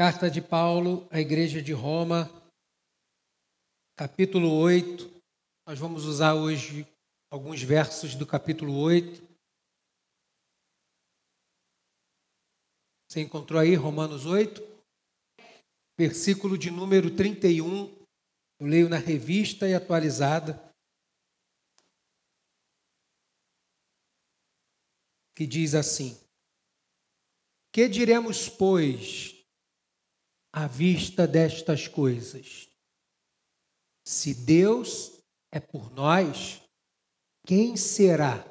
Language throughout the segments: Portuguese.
Carta de Paulo à Igreja de Roma, capítulo 8. Nós vamos usar hoje alguns versos do capítulo 8. Você encontrou aí Romanos 8? Versículo de número 31. Eu leio na revista e atualizada. Que diz assim: Que diremos, pois, à vista destas coisas? Se Deus é por nós, quem será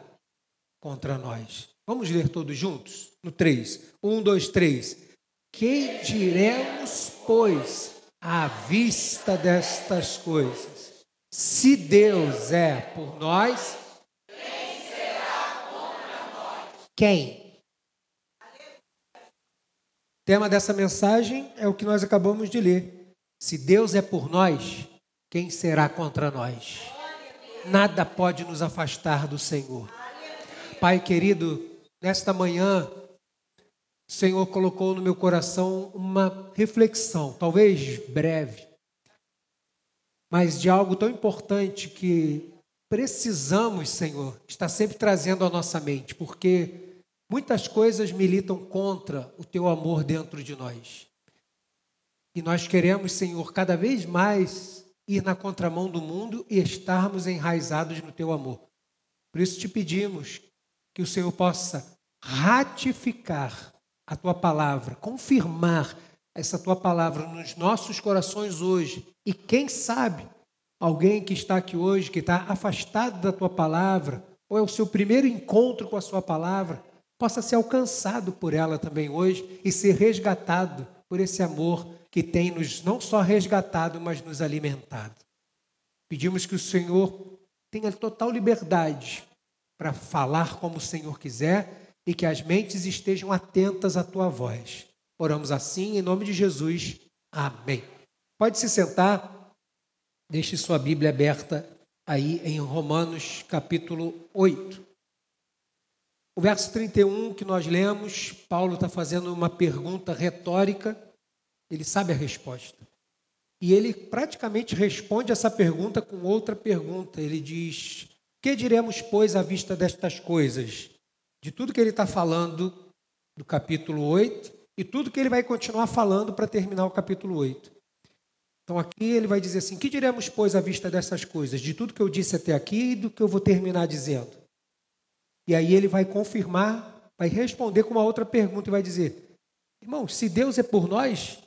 contra nós? Vamos ler todos juntos? No 3. 1, 2, 3. Quem diremos, pois, à vista destas coisas? Se Deus é por nós, quem será contra nós? Quem? Tema dessa mensagem é o que nós acabamos de ler. Se Deus é por nós, quem será contra nós? Nada pode nos afastar do Senhor. Pai querido, nesta manhã, o Senhor colocou no meu coração uma reflexão, talvez breve, mas de algo tão importante que precisamos, Senhor, estar sempre trazendo à nossa mente, porque Muitas coisas militam contra o teu amor dentro de nós. E nós queremos, Senhor, cada vez mais ir na contramão do mundo e estarmos enraizados no teu amor. Por isso te pedimos que o Senhor possa ratificar a tua palavra, confirmar essa tua palavra nos nossos corações hoje. E quem sabe, alguém que está aqui hoje, que está afastado da tua palavra, ou é o seu primeiro encontro com a sua palavra, possa ser alcançado por ela também hoje e ser resgatado por esse amor que tem nos não só resgatado, mas nos alimentado. Pedimos que o Senhor tenha total liberdade para falar como o Senhor quiser e que as mentes estejam atentas à tua voz. Oramos assim em nome de Jesus. Amém. Pode se sentar. Deixe sua Bíblia aberta aí em Romanos capítulo 8. O verso 31 que nós lemos, Paulo está fazendo uma pergunta retórica, ele sabe a resposta. E ele praticamente responde essa pergunta com outra pergunta. Ele diz: Que diremos, pois, à vista destas coisas? De tudo que ele está falando do capítulo 8 e tudo que ele vai continuar falando para terminar o capítulo 8. Então aqui ele vai dizer assim: Que diremos, pois, à vista dessas coisas? De tudo que eu disse até aqui e do que eu vou terminar dizendo. E aí ele vai confirmar, vai responder com uma outra pergunta e vai dizer: Irmão, se Deus é por nós,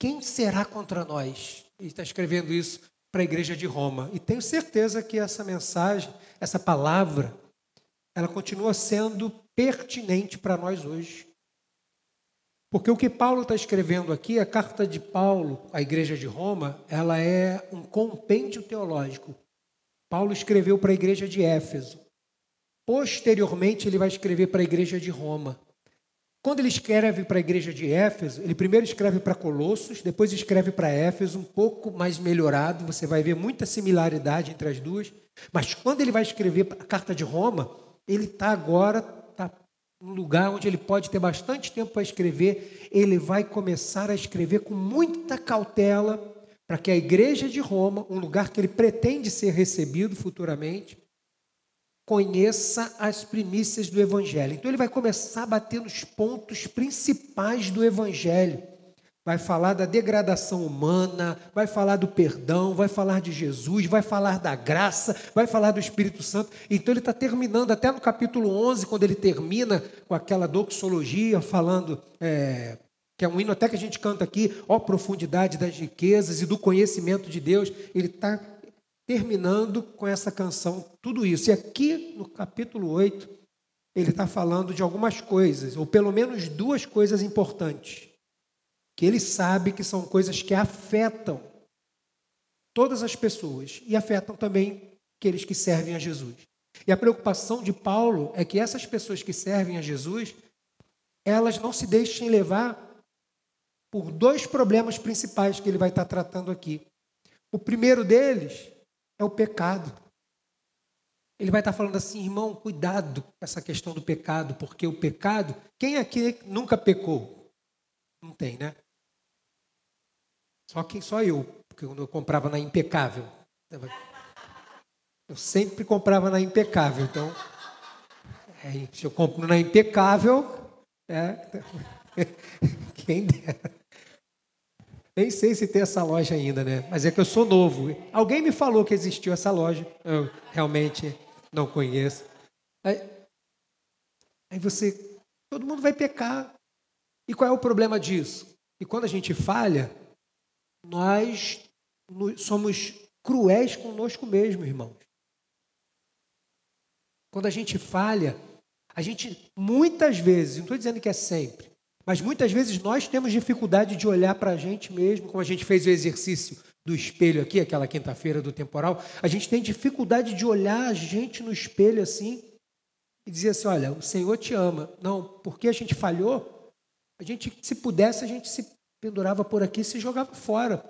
quem será contra nós? Ele está escrevendo isso para a igreja de Roma. E tenho certeza que essa mensagem, essa palavra, ela continua sendo pertinente para nós hoje. Porque o que Paulo está escrevendo aqui, a carta de Paulo à igreja de Roma, ela é um compêndio teológico. Paulo escreveu para a igreja de Éfeso. Posteriormente, ele vai escrever para a igreja de Roma. Quando ele escreve para a igreja de Éfeso, ele primeiro escreve para Colossos, depois escreve para Éfeso, um pouco mais melhorado, você vai ver muita similaridade entre as duas. Mas quando ele vai escrever a carta de Roma, ele está agora tá num lugar onde ele pode ter bastante tempo para escrever. Ele vai começar a escrever com muita cautela para que a igreja de Roma, um lugar que ele pretende ser recebido futuramente, conheça as primícias do Evangelho. Então ele vai começar a bater nos pontos principais do Evangelho. Vai falar da degradação humana, vai falar do perdão, vai falar de Jesus, vai falar da graça, vai falar do Espírito Santo. Então ele está terminando, até no capítulo 11, quando ele termina com aquela doxologia, falando, é, que é um hino até que a gente canta aqui, ó profundidade das riquezas e do conhecimento de Deus. Ele está terminando com essa canção tudo isso. E aqui no capítulo 8, ele está falando de algumas coisas, ou pelo menos duas coisas importantes, que ele sabe que são coisas que afetam todas as pessoas e afetam também aqueles que servem a Jesus. E a preocupação de Paulo é que essas pessoas que servem a Jesus, elas não se deixem levar por dois problemas principais que ele vai estar tratando aqui. O primeiro deles é o pecado. Ele vai estar falando assim, irmão, cuidado com essa questão do pecado, porque o pecado, quem aqui nunca pecou? Não tem, né? Só que só eu, porque eu comprava na Impecável. Eu sempre comprava na Impecável, então é, se eu compro na Impecável, é, quem dera. Nem sei se tem essa loja ainda, né? Mas é que eu sou novo. Alguém me falou que existiu essa loja. Eu realmente não conheço. Aí, aí você, todo mundo vai pecar. E qual é o problema disso? E quando a gente falha, nós somos cruéis conosco mesmo, irmãos. Quando a gente falha, a gente muitas vezes, não estou dizendo que é sempre, mas muitas vezes nós temos dificuldade de olhar para a gente mesmo, como a gente fez o exercício do espelho aqui, aquela quinta-feira do temporal, a gente tem dificuldade de olhar a gente no espelho assim e dizer assim: olha, o Senhor te ama. Não, porque a gente falhou, a gente, se pudesse, a gente se pendurava por aqui e se jogava fora.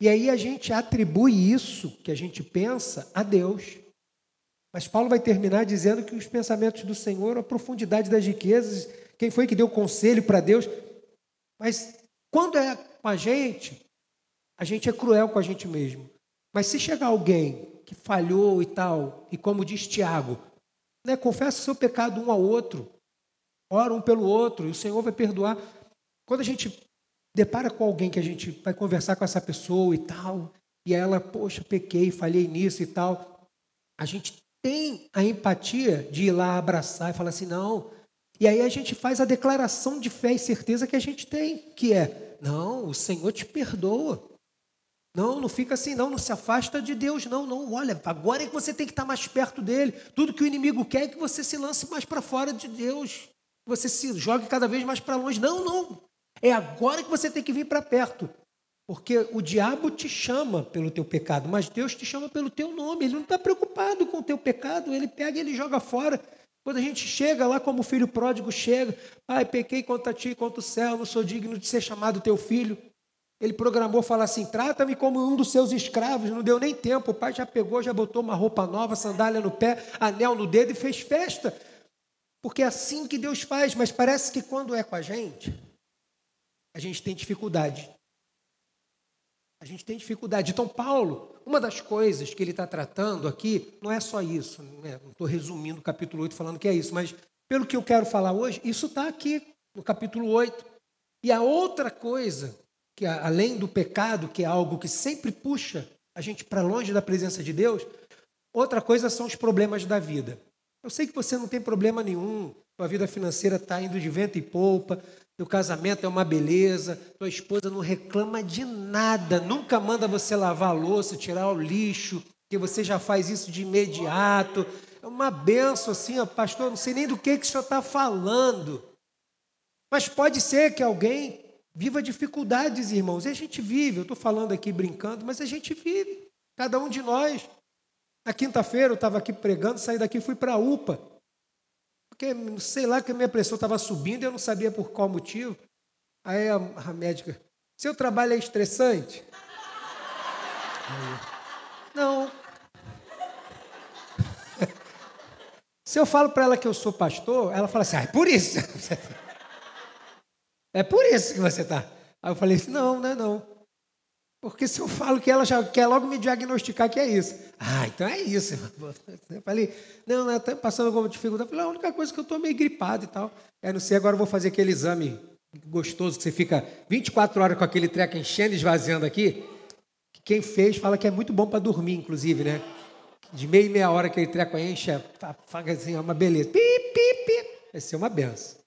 E aí a gente atribui isso que a gente pensa a Deus. Mas Paulo vai terminar dizendo que os pensamentos do Senhor, a profundidade das riquezas, quem foi que deu conselho para Deus? Mas quando é com a gente, a gente é cruel com a gente mesmo. Mas se chegar alguém que falhou e tal, e como diz Tiago, né, confessa o seu pecado um ao outro, ora um pelo outro, e o Senhor vai perdoar. Quando a gente depara com alguém que a gente vai conversar com essa pessoa e tal, e ela, poxa, pequei, falhei nisso e tal, a gente tem a empatia de ir lá abraçar e falar assim, não. E aí a gente faz a declaração de fé e certeza que a gente tem, que é, não, o Senhor te perdoa. Não, não fica assim, não, não se afasta de Deus, não, não. Olha, agora é que você tem que estar mais perto dele. Tudo que o inimigo quer é que você se lance mais para fora de Deus. Você se jogue cada vez mais para longe. Não, não. É agora que você tem que vir para perto. Porque o diabo te chama pelo teu pecado, mas Deus te chama pelo teu nome. Ele não está preocupado com o teu pecado, ele pega e ele joga fora. Quando a gente chega lá como filho pródigo chega, pai, pequei contra ti contra o céu, não sou digno de ser chamado teu filho. Ele programou falar assim: trata-me como um dos seus escravos. Não deu nem tempo. O pai já pegou, já botou uma roupa nova, sandália no pé, anel no dedo e fez festa. Porque é assim que Deus faz, mas parece que quando é com a gente, a gente tem dificuldade. A gente tem dificuldade. Então, Paulo, uma das coisas que ele está tratando aqui, não é só isso, né? não estou resumindo o capítulo 8 falando que é isso, mas pelo que eu quero falar hoje, isso está aqui no capítulo 8. E a outra coisa, que além do pecado, que é algo que sempre puxa a gente para longe da presença de Deus, outra coisa são os problemas da vida. Eu sei que você não tem problema nenhum, sua vida financeira está indo de vento e polpa, teu casamento é uma beleza, tua esposa não reclama de nada, nunca manda você lavar a louça, tirar o lixo, que você já faz isso de imediato. É uma benção assim, ó, pastor, não sei nem do que, que o senhor está falando. Mas pode ser que alguém viva dificuldades, irmãos. E a gente vive, eu estou falando aqui brincando, mas a gente vive, cada um de nós. Na quinta-feira eu estava aqui pregando, saí daqui e fui para a UPA. Porque, sei lá, que a minha pressão estava subindo e eu não sabia por qual motivo. Aí a, a médica, seu trabalho é estressante? não. Se eu falo para ela que eu sou pastor, ela fala assim, ah, é por isso. É por isso que você está. Aí eu falei assim, não, não é não. Porque se eu falo que ela já quer logo me diagnosticar que é isso. Ah, então é isso. Eu falei, não, não, está passando alguma dificuldade. Eu falei, a única coisa é que eu estou meio gripado e tal. Aí não sei, agora eu vou fazer aquele exame gostoso que você fica 24 horas com aquele treco enchendo e esvaziando aqui. Quem fez fala que é muito bom para dormir, inclusive, né? De meia e meia hora aquele treco enche, assim, é uma beleza. Pi, pi, pi. Vai ser uma benção.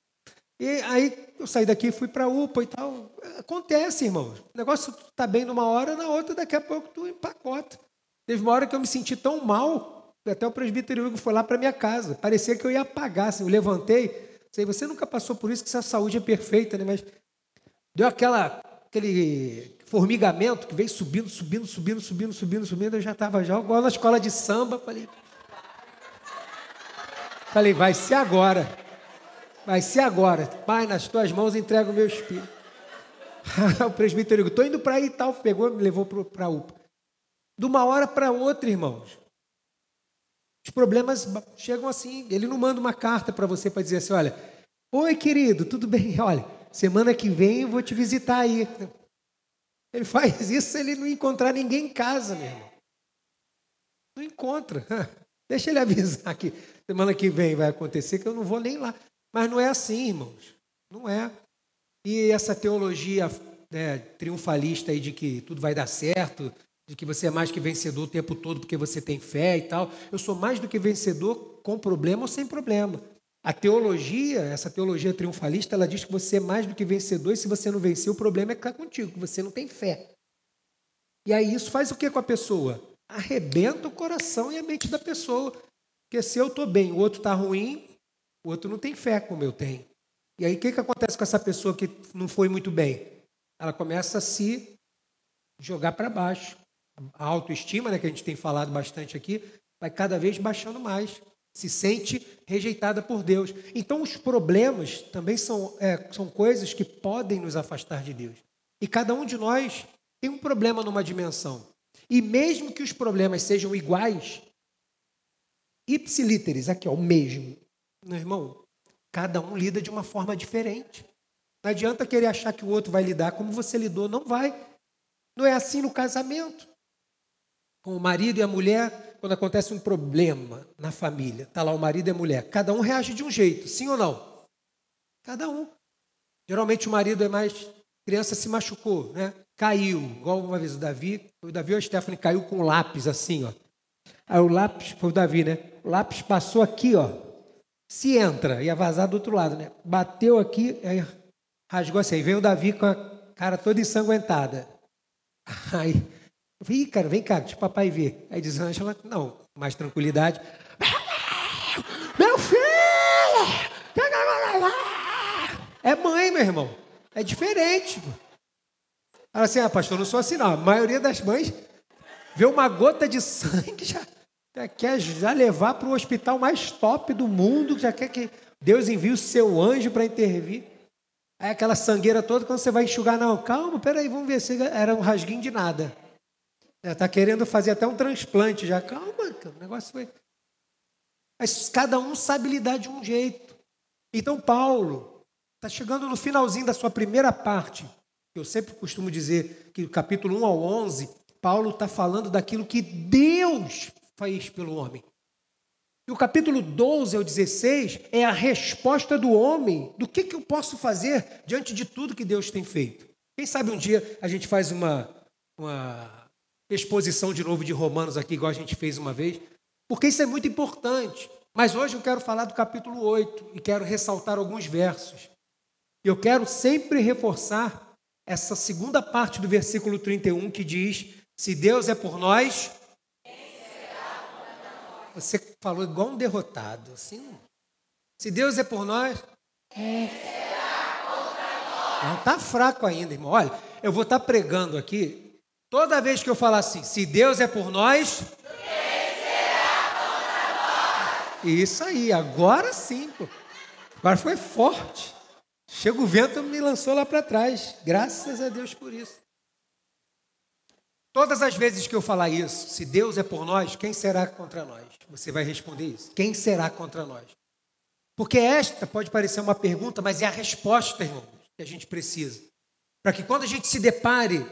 E aí eu saí daqui, fui para UPA e tal. Acontece, irmão. O negócio está bem numa hora, na outra, daqui a pouco tu empacota. Teve uma hora que eu me senti tão mal, até o presbítero Hugo foi lá para minha casa. Parecia que eu ia apagar. Assim, eu levantei. Sei, você nunca passou por isso, que sua saúde é perfeita, né? Mas deu aquela, aquele formigamento que veio subindo, subindo, subindo, subindo, subindo, subindo. Eu já estava já igual na escola de samba. Falei, falei vai ser agora. Vai ser agora. Pai, nas tuas mãos entrego o meu espírito. o presbítero, estou indo para aí e tal. Pegou, me levou para a UPA. De uma hora para outra, irmãos. Os problemas chegam assim. Ele não manda uma carta para você para dizer assim: olha, oi querido, tudo bem? Olha, semana que vem eu vou te visitar aí. Ele faz isso se ele não encontrar ninguém em casa, meu irmão. Não encontra. Deixa ele avisar que semana que vem vai acontecer, que eu não vou nem lá. Mas não é assim, irmãos. Não é. E essa teologia né, triunfalista aí de que tudo vai dar certo, de que você é mais que vencedor o tempo todo porque você tem fé e tal. Eu sou mais do que vencedor com problema ou sem problema. A teologia, essa teologia triunfalista, ela diz que você é mais do que vencedor e se você não vencer, o problema é que contigo, que você não tem fé. E aí isso faz o que com a pessoa? Arrebenta o coração e a mente da pessoa. Porque se eu estou bem, o outro está ruim, o outro não tem fé como eu tenho. E aí o que, que acontece com essa pessoa que não foi muito bem? Ela começa a se jogar para baixo. A autoestima, né, que a gente tem falado bastante aqui, vai cada vez baixando mais. Se sente rejeitada por Deus. Então, os problemas também são, é, são coisas que podem nos afastar de Deus. E cada um de nós tem um problema numa dimensão. E mesmo que os problemas sejam iguais, ipsilíteres, aqui, ó, o mesmo. Meu irmão, cada um lida de uma forma diferente. Não adianta querer achar que o outro vai lidar como você lidou, não vai. Não é assim no casamento. Com o marido e a mulher, quando acontece um problema na família, está lá o marido e a mulher, cada um reage de um jeito, sim ou não? Cada um. Geralmente o marido é mais. Criança se machucou, né? Caiu, igual uma vez o Davi, o Davi ou a Stephanie caiu com um lápis assim, ó. Aí o lápis, foi o Davi, né? O lápis passou aqui, ó. Se entra, ia vazar do outro lado, né? Bateu aqui, aí rasgou assim. Aí veio o Davi com a cara toda ensanguentada. Aí, vi, cara, vem cá, deixa o papai ver. Aí diz Ângela, não, mais tranquilidade. Meu filho! É mãe, meu irmão. É diferente. Fala assim, ah, pastor, não sou assim não. A maioria das mães vê uma gota de sangue já quer já levar para o hospital mais top do mundo, já quer que Deus envie o seu anjo para intervir. Aí aquela sangueira toda, quando você vai enxugar, não, calma, peraí, vamos ver se era um rasguinho de nada. Está querendo fazer até um transplante já. Calma, o negócio foi. Mas cada um sabe lidar de um jeito. Então, Paulo está chegando no finalzinho da sua primeira parte. Eu sempre costumo dizer que do capítulo 1 ao 11, Paulo está falando daquilo que Deus fez pelo homem. E o capítulo 12 ao 16 é a resposta do homem do que, que eu posso fazer diante de tudo que Deus tem feito. Quem sabe um dia a gente faz uma, uma exposição de novo de Romanos aqui, igual a gente fez uma vez, porque isso é muito importante. Mas hoje eu quero falar do capítulo 8 e quero ressaltar alguns versos. Eu quero sempre reforçar essa segunda parte do versículo 31 que diz: Se Deus é por nós, você falou igual um derrotado, assim. Se Deus é por nós, quem será contra nós? Não está fraco ainda, irmão. Olha, eu vou estar tá pregando aqui. Toda vez que eu falar assim, se Deus é por nós, quem será contra nós? Isso aí, agora sim. Pô. Agora foi forte. Chega o vento me lançou lá para trás. Graças a Deus por isso. Todas as vezes que eu falar isso, se Deus é por nós, quem será contra nós? Você vai responder isso. Quem será contra nós? Porque esta pode parecer uma pergunta, mas é a resposta, irmão, que a gente precisa. Para que quando a gente se depare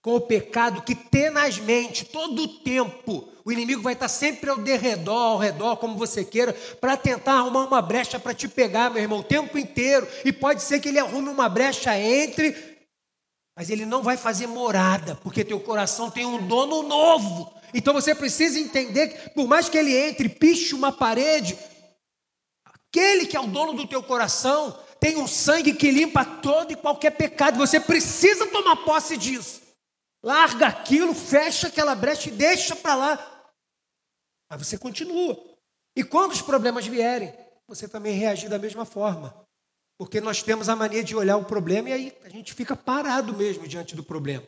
com o pecado que tenazmente, todo o tempo, o inimigo vai estar sempre ao derredor, ao redor, como você queira, para tentar arrumar uma brecha para te pegar, meu irmão, o tempo inteiro. E pode ser que ele arrume uma brecha entre mas ele não vai fazer morada, porque teu coração tem um dono novo. Então você precisa entender que, por mais que ele entre, piche uma parede, aquele que é o dono do teu coração tem um sangue que limpa todo e qualquer pecado. Você precisa tomar posse disso. Larga aquilo, fecha aquela brecha e deixa para lá. Mas você continua. E quando os problemas vierem, você também reagir da mesma forma. Porque nós temos a mania de olhar o problema e aí a gente fica parado mesmo diante do problema.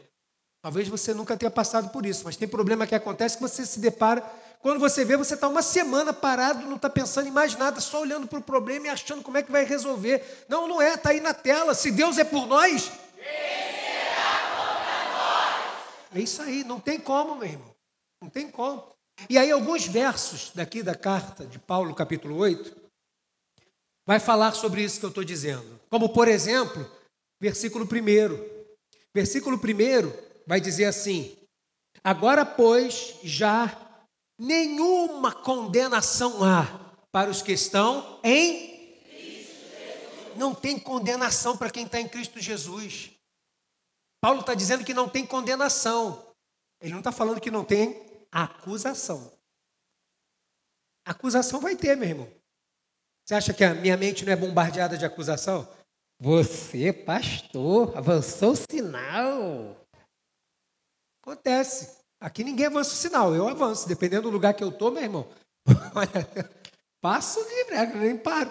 Talvez você nunca tenha passado por isso, mas tem problema que acontece que você se depara. Quando você vê, você está uma semana parado, não está pensando em mais nada, só olhando para o problema e achando como é que vai resolver. Não, não é, está aí na tela. Se Deus é por nós. É isso aí, não tem como, meu irmão. Não tem como. E aí, alguns versos daqui da carta de Paulo, capítulo 8, vai falar sobre isso que eu estou dizendo. Como, por exemplo, versículo 1. Versículo 1 vai dizer assim: Agora, pois, já nenhuma condenação há para os que estão em. Não tem condenação para quem está em Cristo Jesus. Paulo está dizendo que não tem condenação. Ele não está falando que não tem acusação. Acusação vai ter, meu irmão. Você acha que a minha mente não é bombardeada de acusação? Você, pastor, avançou o sinal. Acontece. Aqui ninguém avança o sinal, eu avanço. Dependendo do lugar que eu estou, meu irmão. passo livre, né? nem paro.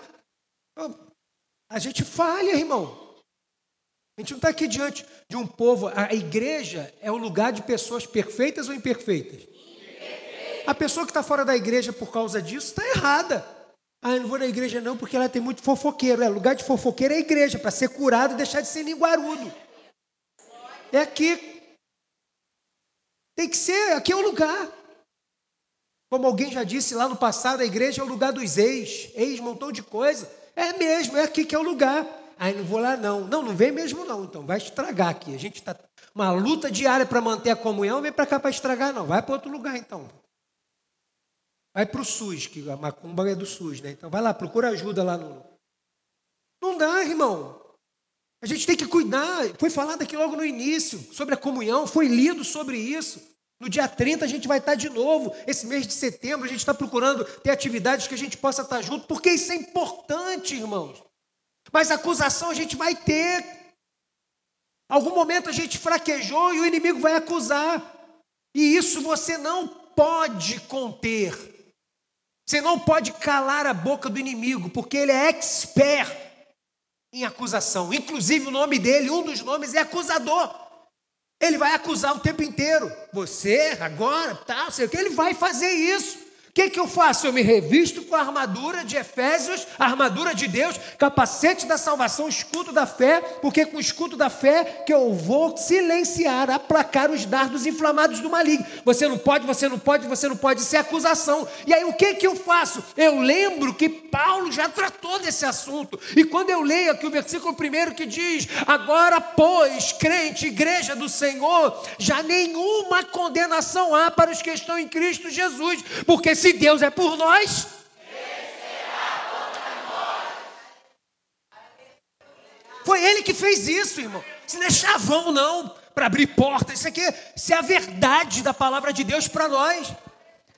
A gente falha, irmão. A gente não está aqui diante de um povo. A igreja é o lugar de pessoas perfeitas ou imperfeitas? A pessoa que está fora da igreja por causa disso está errada. Ah, eu não vou na igreja não porque ela tem muito fofoqueiro. É, lugar de fofoqueiro é a igreja, para ser curado e deixar de ser linguarudo. É aqui. Tem que ser, aqui é o lugar. Como alguém já disse lá no passado, a igreja é o lugar dos ex, ex, montão de coisa. É mesmo, é aqui que é o lugar. Aí não vou lá não. Não, não vem mesmo não, então vai estragar aqui. A gente está uma luta diária para manter a comunhão, vem para cá para estragar não. Vai para outro lugar então. Vai para o SUS, que a macumba é do SUS, né? Então vai lá, procura ajuda lá no. Não dá, irmão. A gente tem que cuidar. Foi falado aqui logo no início sobre a comunhão, foi lido sobre isso. No dia 30 a gente vai estar de novo. Esse mês de setembro a gente está procurando ter atividades que a gente possa estar junto, porque isso é importante, irmãos. Mas acusação a gente vai ter. Algum momento a gente fraquejou e o inimigo vai acusar. E isso você não pode conter. Você não pode calar a boca do inimigo, porque ele é expert em acusação. Inclusive, o nome dele, um dos nomes é acusador. Ele vai acusar o tempo inteiro. Você, agora, tá, sei o que, ele vai fazer isso que, que eu faço? Eu me revisto com a armadura de Efésios, a armadura de Deus, capacete da salvação, escudo da fé, porque com o escudo da fé que eu vou silenciar, aplacar os dardos inflamados do maligno. Você não pode, você não pode, você não pode, isso é acusação. E aí o que, que eu faço? Eu lembro que Paulo já tratou desse assunto. E quando eu leio aqui o versículo primeiro que diz: Agora, pois, crente, igreja do Senhor, já nenhuma condenação há para os que estão em Cristo Jesus, porque se se Deus é por nós, Foi ele que fez isso, irmão. Isso não é chavão, não, para abrir porta. Isso aqui isso é a verdade da palavra de Deus para nós.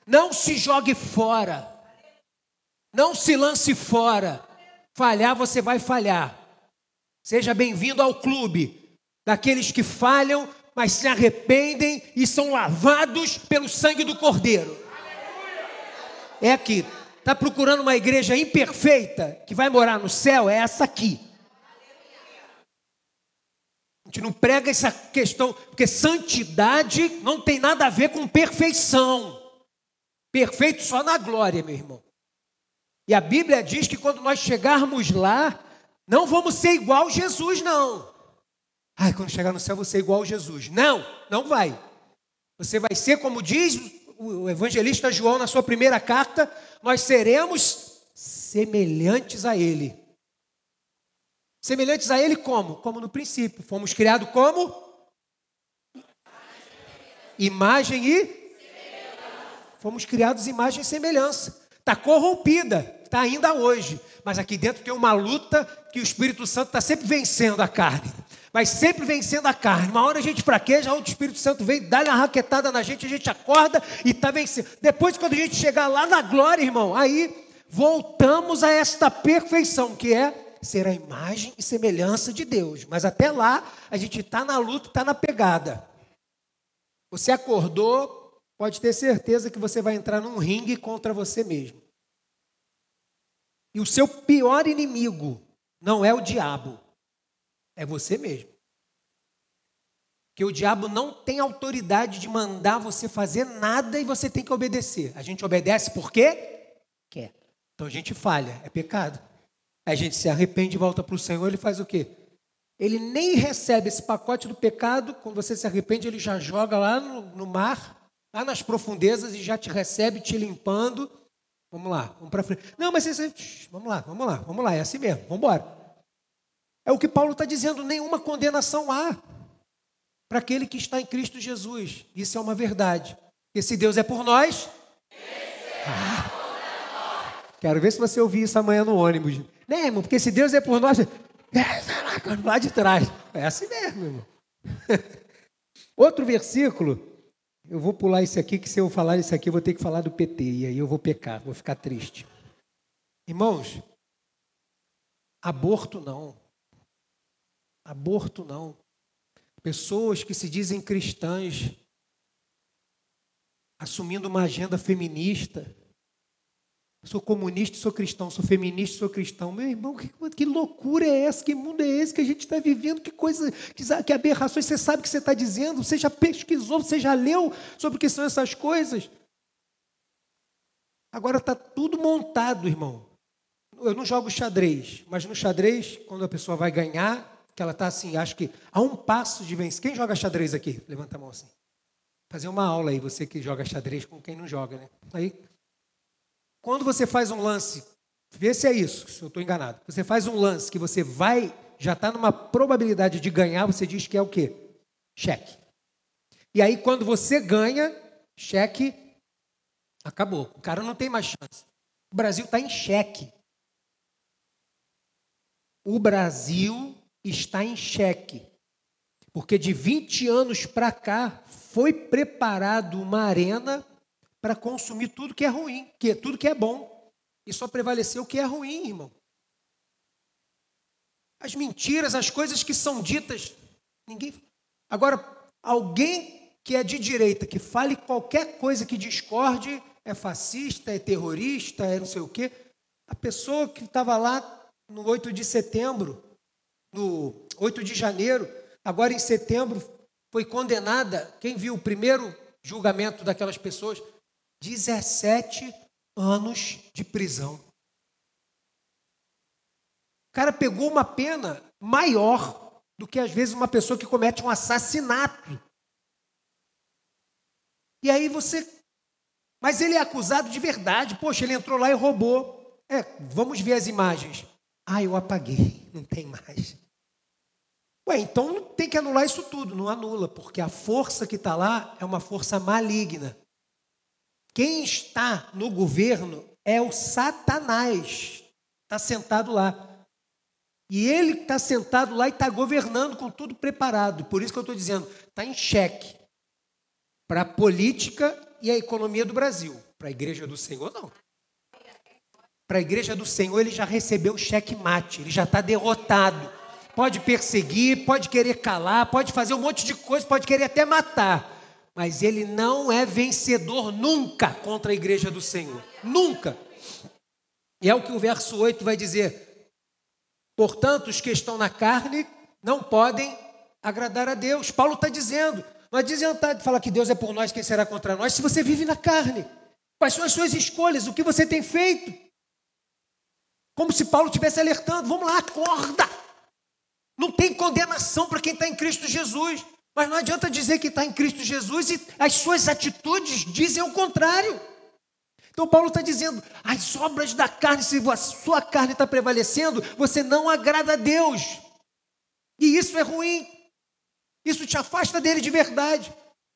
Não se jogue fora. Não se lance fora. Falhar, você vai falhar. Seja bem-vindo ao clube daqueles que falham, mas se arrependem e são lavados pelo sangue do Cordeiro é aqui. Está procurando uma igreja imperfeita que vai morar no céu? É essa aqui. A gente não prega essa questão, porque santidade não tem nada a ver com perfeição. Perfeito só na glória, meu irmão. E a Bíblia diz que quando nós chegarmos lá, não vamos ser igual Jesus, não. Ai, quando chegar no céu, vou ser igual Jesus. Não, não vai. Você vai ser, como diz o evangelista João, na sua primeira carta, nós seremos semelhantes a Ele. Semelhantes a Ele como? Como no princípio. Fomos criados como? Imagem e? Fomos criados imagem e semelhança. Está corrompida, está ainda hoje. Mas aqui dentro tem uma luta que o Espírito Santo está sempre vencendo a carne mas sempre vencendo a carne. Uma hora a gente fraqueja, o Espírito Santo vem, dá uma raquetada na gente, a gente acorda e está vencendo. Depois, quando a gente chegar lá na glória, irmão, aí voltamos a esta perfeição, que é ser a imagem e semelhança de Deus. Mas até lá, a gente está na luta, está na pegada. Você acordou, pode ter certeza que você vai entrar num ringue contra você mesmo. E o seu pior inimigo não é o diabo, é você mesmo. Que o diabo não tem autoridade de mandar você fazer nada e você tem que obedecer. A gente obedece por quê? Quer. Então a gente falha, é pecado. A gente se arrepende e volta para o Senhor, ele faz o quê? Ele nem recebe esse pacote do pecado, quando você se arrepende, ele já joga lá no, no mar, lá nas profundezas e já te recebe, te limpando. Vamos lá, vamos para frente. Não, mas você, vamos lá, vamos lá, vamos lá, é assim mesmo, vamos embora. É o que Paulo está dizendo, nenhuma condenação há. para aquele que está em Cristo Jesus. Isso é uma verdade. E se Deus é por nós. Ah, quero ver se você ouviu isso amanhã no ônibus. Né, irmão? Porque se Deus é por nós. É, lá de trás. É assim mesmo, irmão. Outro versículo. Eu vou pular isso aqui, que se eu falar isso aqui, eu vou ter que falar do PT. E aí eu vou pecar, vou ficar triste. Irmãos, aborto não. Aborto não. Pessoas que se dizem cristãs assumindo uma agenda feminista. Sou comunista, sou cristão, sou feminista, sou cristão. Meu irmão, que, que loucura é essa? Que mundo é esse que a gente está vivendo? Que coisa, que, que aberrações você sabe o que você está dizendo? Você já pesquisou, você já leu sobre o que são essas coisas? Agora está tudo montado, irmão. Eu não jogo xadrez, mas no xadrez, quando a pessoa vai ganhar, que ela está assim, acho que a um passo de vencer. Quem joga xadrez aqui? Levanta a mão assim. Fazer uma aula aí, você que joga xadrez com quem não joga, né? Aí, quando você faz um lance, vê se é isso, se eu estou enganado. Você faz um lance que você vai, já está numa probabilidade de ganhar, você diz que é o quê? Cheque. E aí, quando você ganha, cheque, acabou. O cara não tem mais chance. O Brasil está em cheque. O Brasil está em xeque. Porque de 20 anos para cá foi preparado uma arena para consumir tudo que é ruim, que tudo que é bom. E só prevaleceu o que é ruim, irmão. As mentiras, as coisas que são ditas, ninguém. Agora, alguém que é de direita, que fale qualquer coisa que discorde, é fascista, é terrorista, é não sei o quê. A pessoa que estava lá no 8 de setembro, no 8 de janeiro, agora em setembro, foi condenada. Quem viu o primeiro julgamento daquelas pessoas? 17 anos de prisão. O cara pegou uma pena maior do que às vezes uma pessoa que comete um assassinato. E aí você. Mas ele é acusado de verdade. Poxa, ele entrou lá e roubou. É, vamos ver as imagens. Ah, eu apaguei, não tem mais. Ué, então tem que anular isso tudo. Não anula, porque a força que está lá é uma força maligna. Quem está no governo é o Satanás. Está sentado lá. E ele está sentado lá e está governando com tudo preparado. Por isso que eu estou dizendo, está em xeque para a política e a economia do Brasil. Para a igreja do Senhor, não. Para a igreja do Senhor, ele já recebeu o cheque mate, ele já está derrotado pode perseguir, pode querer calar, pode fazer um monte de coisa, pode querer até matar, mas ele não é vencedor nunca contra a igreja do Senhor. Nunca. E é o que o verso 8 vai dizer. Portanto, os que estão na carne não podem agradar a Deus. Paulo está dizendo. Não adianta falar que Deus é por nós, quem será contra nós, se você vive na carne. Quais são as suas escolhas? O que você tem feito? Como se Paulo estivesse alertando: vamos lá, acorda! Não tem condenação para quem está em Cristo Jesus. Mas não adianta dizer que está em Cristo Jesus e as suas atitudes dizem o contrário. Então Paulo está dizendo, as obras da carne, se a sua carne está prevalecendo, você não agrada a Deus. E isso é ruim. Isso te afasta dele de verdade.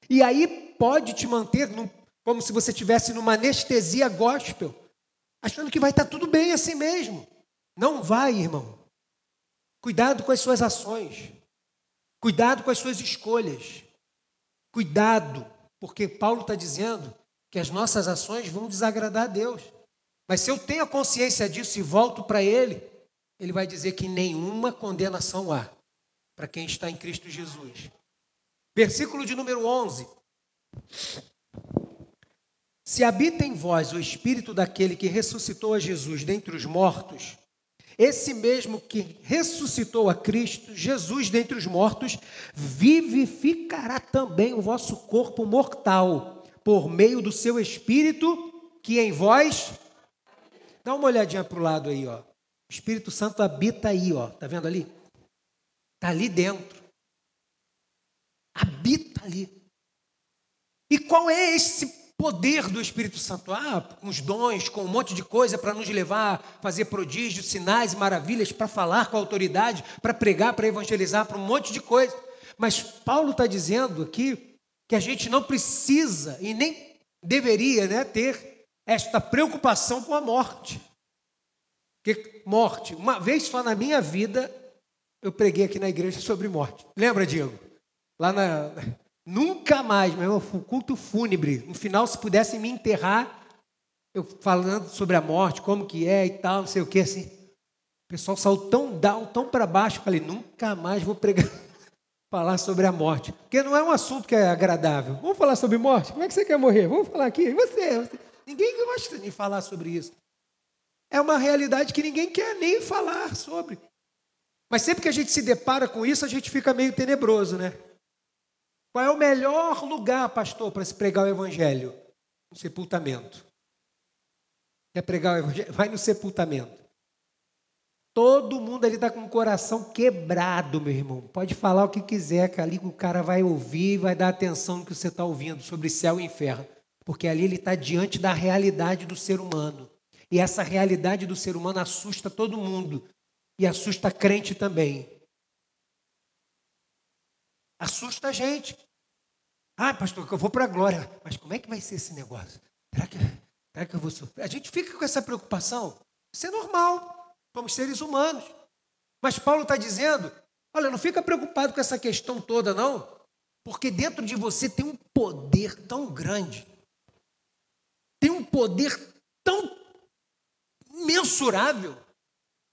E aí pode te manter num, como se você estivesse numa anestesia gospel, achando que vai estar tudo bem assim mesmo. Não vai, irmão. Cuidado com as suas ações. Cuidado com as suas escolhas. Cuidado, porque Paulo está dizendo que as nossas ações vão desagradar a Deus. Mas se eu tenho a consciência disso e volto para Ele, Ele vai dizer que nenhuma condenação há para quem está em Cristo Jesus. Versículo de número 11. Se habita em vós o espírito daquele que ressuscitou a Jesus dentre os mortos, esse mesmo que ressuscitou a Cristo, Jesus dentre os mortos, vivificará também o vosso corpo mortal, por meio do seu Espírito que em vós. Dá uma olhadinha para o lado aí, ó. O Espírito Santo habita aí, ó. Tá vendo ali? Tá ali dentro. Habita ali. E qual é esse poder do Espírito Santo, ah, com os dons, com um monte de coisa para nos levar a fazer prodígios, sinais maravilhas, para falar com autoridade, para pregar, para evangelizar, para um monte de coisa. Mas Paulo está dizendo aqui que a gente não precisa e nem deveria né, ter esta preocupação com a morte. Que morte, uma vez só na minha vida, eu preguei aqui na igreja sobre morte. Lembra, Diego? Lá na. Nunca mais, meu irmão, culto fúnebre. No final, se pudessem me enterrar, eu falando sobre a morte, como que é e tal, não sei o que, assim. O pessoal saiu tão down, tão para baixo, falei, nunca mais vou pregar, falar sobre a morte. Porque não é um assunto que é agradável. Vamos falar sobre morte? Como é que você quer morrer? Vamos falar aqui. E você? você? Ninguém gosta de falar sobre isso. É uma realidade que ninguém quer nem falar sobre. Mas sempre que a gente se depara com isso, a gente fica meio tenebroso, né? Qual é o melhor lugar, pastor, para se pregar o evangelho? No sepultamento. Quer pregar o evangelho? Vai no sepultamento. Todo mundo ali está com o coração quebrado, meu irmão. Pode falar o que quiser, que ali o cara vai ouvir e vai dar atenção no que você está ouvindo sobre céu e inferno. Porque ali ele está diante da realidade do ser humano. E essa realidade do ser humano assusta todo mundo. E assusta crente também. Assusta a gente. Ah, pastor, eu vou para a glória. Mas como é que vai ser esse negócio? Será que, será que eu vou sofrer? A gente fica com essa preocupação. Isso é normal. Somos seres humanos. Mas Paulo está dizendo: olha, não fica preocupado com essa questão toda, não. Porque dentro de você tem um poder tão grande. Tem um poder tão mensurável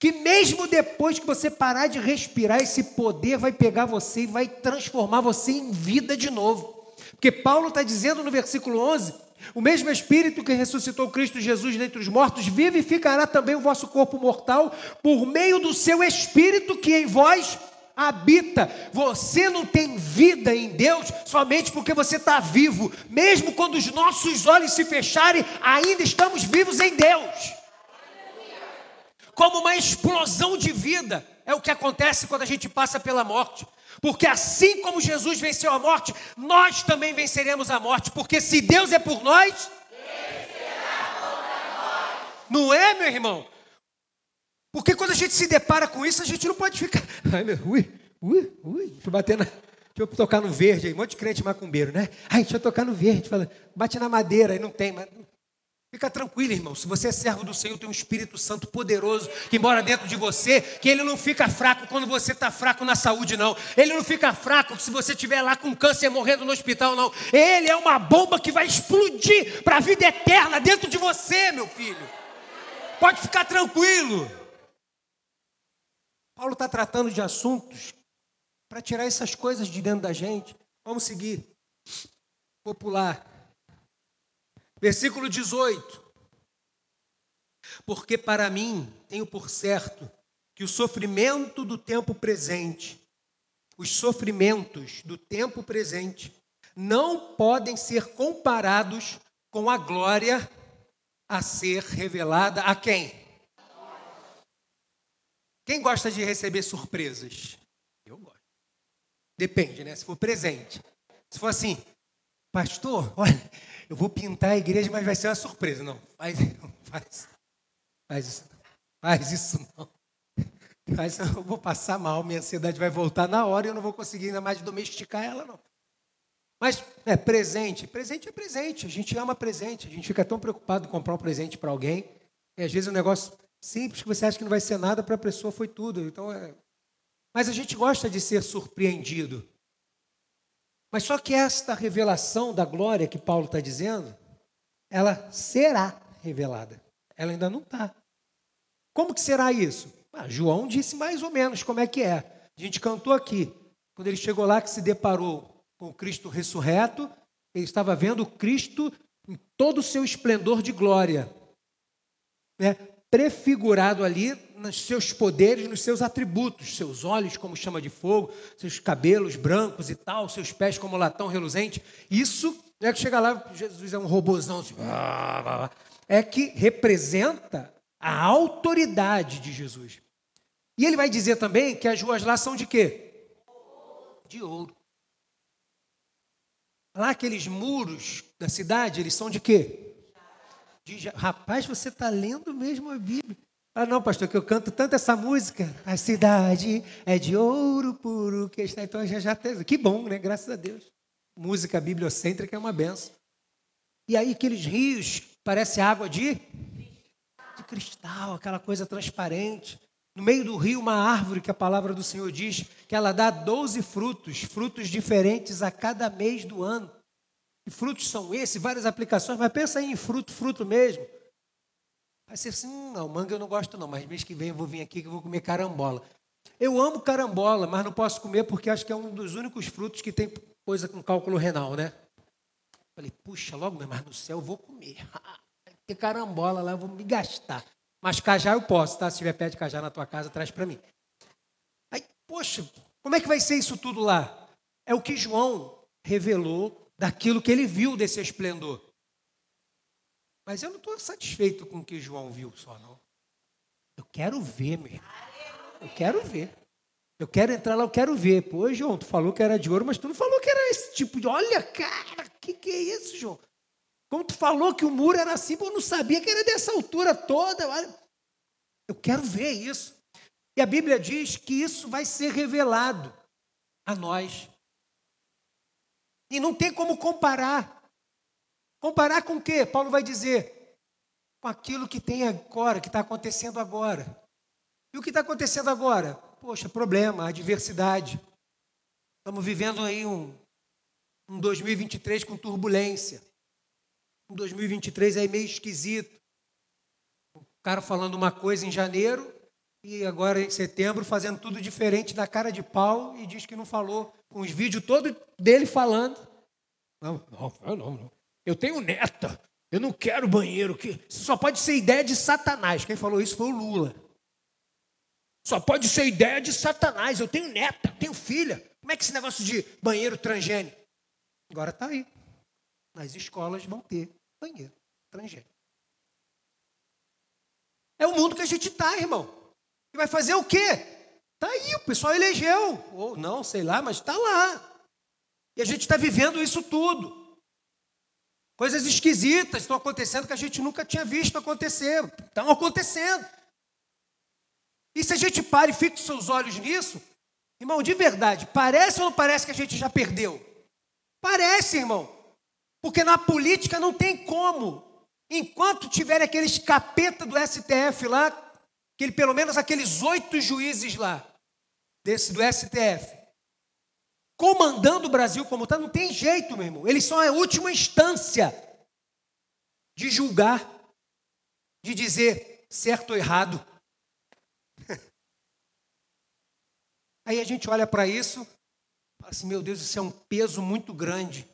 que mesmo depois que você parar de respirar, esse poder vai pegar você e vai transformar você em vida de novo. Porque Paulo está dizendo no versículo 11: o mesmo Espírito que ressuscitou Cristo Jesus dentre os mortos vivificará também o vosso corpo mortal por meio do seu Espírito que em vós habita. Você não tem vida em Deus somente porque você está vivo. Mesmo quando os nossos olhos se fecharem, ainda estamos vivos em Deus. Como uma explosão de vida é o que acontece quando a gente passa pela morte. Porque assim como Jesus venceu a morte, nós também venceremos a morte. Porque se Deus é por nós, não é, meu irmão? Porque quando a gente se depara com isso, a gente não pode ficar. Ai, meu, ui, ui, ui. Deixa eu bater na. Deixa eu tocar no verde aí, um monte de crente macumbeiro, né? Ai, deixa eu tocar no verde. Fala, bate na madeira, aí não tem, mas Fica tranquilo, irmão. Se você é servo do Senhor, tem um Espírito Santo poderoso que mora dentro de você, que ele não fica fraco quando você está fraco na saúde, não. Ele não fica fraco se você estiver lá com câncer morrendo no hospital, não. Ele é uma bomba que vai explodir para a vida eterna dentro de você, meu filho. Pode ficar tranquilo. Paulo está tratando de assuntos para tirar essas coisas de dentro da gente. Vamos seguir. Popular. Versículo 18. Porque para mim tenho por certo que o sofrimento do tempo presente, os sofrimentos do tempo presente, não podem ser comparados com a glória a ser revelada a quem? Quem gosta de receber surpresas? Eu gosto. Depende, né? Se for presente. Se for assim, pastor, olha, eu vou pintar a igreja, mas vai ser uma surpresa. Não, faz, faz, faz isso, faz isso não. Eu vou passar mal, minha ansiedade vai voltar na hora e eu não vou conseguir ainda mais domesticar ela, não. Mas é presente, presente é presente. A gente ama presente. A gente fica tão preocupado em comprar um presente para alguém. E às vezes um negócio simples que você acha que não vai ser nada para a pessoa foi tudo. Então é... Mas a gente gosta de ser surpreendido. Mas só que esta revelação da glória que Paulo está dizendo, ela será revelada. Ela ainda não está. Como que será isso? Ah, João disse mais ou menos como é que é. A gente cantou aqui. Quando ele chegou lá que se deparou com o Cristo ressurreto, ele estava vendo Cristo em todo o seu esplendor de glória. Né? Prefigurado ali nos seus poderes, nos seus atributos, seus olhos como chama de fogo, seus cabelos brancos e tal, seus pés como latão reluzente. Isso é que chega lá, Jesus é um robozão, assim, é que representa a autoridade de Jesus. E ele vai dizer também que as ruas lá são de quê? De ouro. Lá aqueles muros da cidade, eles são de quê? De, rapaz, você está lendo mesmo a Bíblia. Ah, não, pastor, que eu canto tanto essa música. A cidade é de ouro puro que está. Então já já teve. Que bom, né? Graças a Deus. Música bibliocêntrica é uma benção. E aí aqueles rios, parece água de, de cristal, aquela coisa transparente. No meio do rio, uma árvore que a palavra do Senhor diz que ela dá 12 frutos, frutos diferentes a cada mês do ano. Que frutos são esses? Várias aplicações, mas pensa aí em fruto, fruto mesmo. Vai ser assim, hum, não, manga eu não gosto não, mas mês que vem eu vou vir aqui que eu vou comer carambola. Eu amo carambola, mas não posso comer porque acho que é um dos únicos frutos que tem coisa com cálculo renal, né? Falei, puxa, logo, mas no céu eu vou comer. Ter carambola lá, eu vou me gastar. Mas cajá eu posso, tá? Se tiver pé de cajá na tua casa, traz para mim. Aí, poxa, como é que vai ser isso tudo lá? É o que João revelou daquilo que ele viu desse esplendor. Mas eu não estou satisfeito com o que João viu só, não. Eu quero ver, meu irmão. Eu quero ver. Eu quero entrar lá, eu quero ver. Pô, João, tu falou que era de ouro, mas tu não falou que era esse tipo de. Olha, cara, o que, que é isso, João? Como tu falou que o muro era assim, eu não sabia que era dessa altura toda. Eu quero ver isso. E a Bíblia diz que isso vai ser revelado a nós. E não tem como comparar. Comparar com o quê? Paulo vai dizer com aquilo que tem agora, que está acontecendo agora. E o que está acontecendo agora? Poxa, problema, adversidade. Estamos vivendo aí um, um 2023 com turbulência. 2023 é meio esquisito. O cara falando uma coisa em janeiro e agora em setembro fazendo tudo diferente da cara de pau e diz que não falou, com os vídeos todos dele falando. Não, não, não, não. Eu tenho neta, eu não quero banheiro. Que só pode ser ideia de Satanás. Quem falou isso foi o Lula. Só pode ser ideia de Satanás. Eu tenho neta, tenho filha. Como é que esse negócio de banheiro transgênico? Agora está aí. Nas escolas vão ter banheiro estrangeiro. É o mundo que a gente está, irmão. E vai fazer o quê? Está aí, o pessoal elegeu. Ou não, sei lá, mas está lá. E a gente está vivendo isso tudo. Coisas esquisitas estão acontecendo que a gente nunca tinha visto acontecer. Estão acontecendo. E se a gente para e fixa os olhos nisso, irmão, de verdade, parece ou não parece que a gente já perdeu? Parece, irmão. Porque na política não tem como. Enquanto tiver aqueles capeta do STF lá, aquele, pelo menos aqueles oito juízes lá, desse do STF, comandando o Brasil como está, não tem jeito, meu irmão. Eles são a última instância de julgar, de dizer certo ou errado. Aí a gente olha para isso, fala assim, meu Deus, isso é um peso muito grande.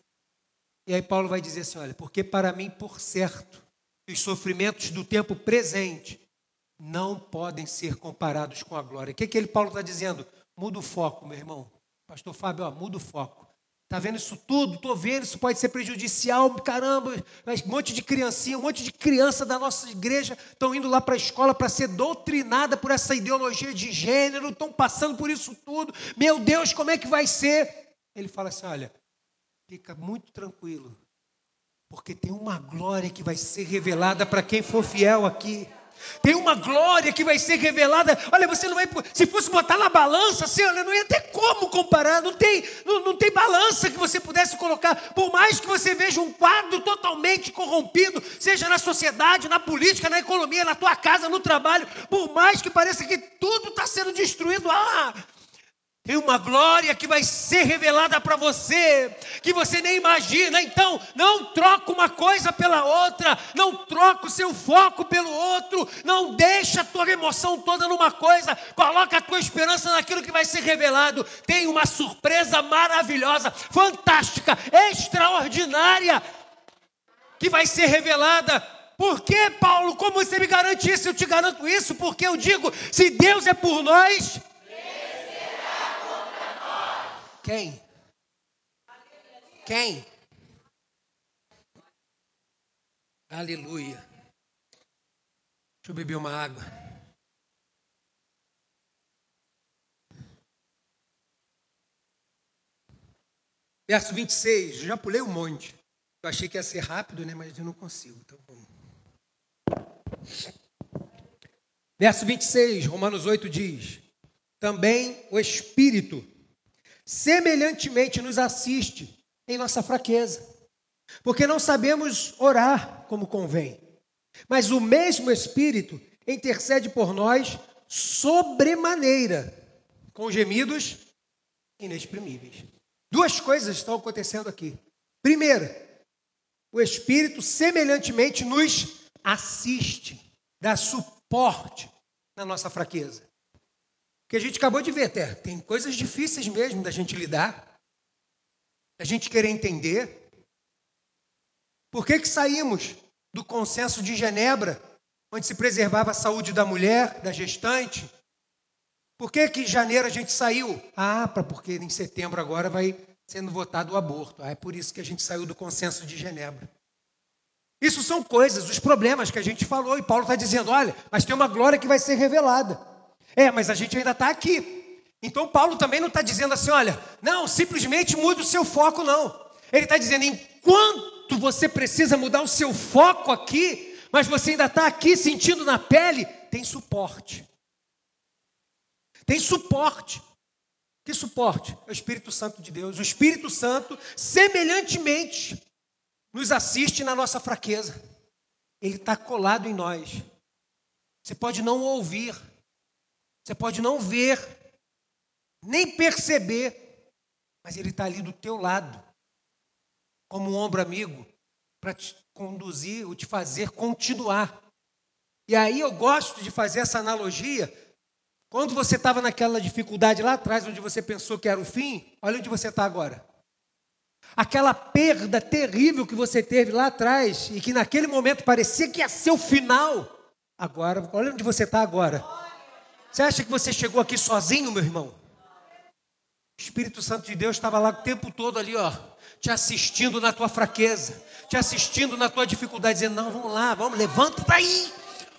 E aí Paulo vai dizer assim: olha, porque para mim, por certo, os sofrimentos do tempo presente não podem ser comparados com a glória. O que, que ele, Paulo está dizendo? Muda o foco, meu irmão. Pastor Fábio, ó, muda o foco. Está vendo isso tudo? Estou vendo, isso pode ser prejudicial, caramba. Um monte de criancinha, um monte de criança da nossa igreja estão indo lá para a escola para ser doutrinada por essa ideologia de gênero, estão passando por isso tudo. Meu Deus, como é que vai ser? Ele fala assim: olha, Fica muito tranquilo, porque tem uma glória que vai ser revelada para quem for fiel aqui. Tem uma glória que vai ser revelada. Olha, você não vai. Se fosse botar na balança, assim, olha, não ia ter como comparar. Não tem, não, não tem balança que você pudesse colocar. Por mais que você veja um quadro totalmente corrompido, seja na sociedade, na política, na economia, na tua casa, no trabalho, por mais que pareça que tudo está sendo destruído, ah, tem uma glória que vai ser revelada para você, que você nem imagina. Então, não troca uma coisa pela outra, não troca o seu foco pelo outro, não deixa a tua emoção toda numa coisa, coloca a tua esperança naquilo que vai ser revelado. Tem uma surpresa maravilhosa, fantástica, extraordinária, que vai ser revelada por que, Paulo? Como você me garante isso? Eu te garanto isso porque eu digo: se Deus é por nós, quem? Quem? Aleluia. Deixa eu beber uma água. Verso 26, já pulei um monte. Eu achei que ia ser rápido, né? Mas eu não consigo. Então vamos. Verso 26, Romanos 8 diz: Também o Espírito semelhantemente nos assiste em nossa fraqueza, porque não sabemos orar como convém. Mas o mesmo Espírito intercede por nós sobremaneira, com gemidos inexprimíveis. Duas coisas estão acontecendo aqui. Primeiro, o Espírito semelhantemente nos assiste, dá suporte na nossa fraqueza. Que a gente acabou de ver até, tem coisas difíceis mesmo da gente lidar, da gente querer entender. Por que que saímos do consenso de Genebra, onde se preservava a saúde da mulher, da gestante? Por que que em janeiro a gente saiu? Ah, porque em setembro agora vai sendo votado o aborto. Ah, é por isso que a gente saiu do consenso de Genebra. Isso são coisas, os problemas que a gente falou, e Paulo está dizendo: olha, mas tem uma glória que vai ser revelada. É, mas a gente ainda está aqui. Então Paulo também não está dizendo assim, olha, não, simplesmente mude o seu foco, não. Ele está dizendo, enquanto você precisa mudar o seu foco aqui, mas você ainda está aqui sentindo na pele, tem suporte. Tem suporte. Que suporte? É o Espírito Santo de Deus. O Espírito Santo, semelhantemente, nos assiste na nossa fraqueza. Ele está colado em nós. Você pode não ouvir, você pode não ver, nem perceber, mas Ele está ali do teu lado, como um ombro amigo, para te conduzir ou te fazer continuar. E aí eu gosto de fazer essa analogia quando você estava naquela dificuldade lá atrás, onde você pensou que era o fim, olha onde você está agora. Aquela perda terrível que você teve lá atrás e que naquele momento parecia que ia ser o final, agora, olha onde você está agora. Você acha que você chegou aqui sozinho, meu irmão? O Espírito Santo de Deus estava lá o tempo todo ali, ó, te assistindo na tua fraqueza, te assistindo na tua dificuldade, dizendo: não, vamos lá, vamos, levanta daí.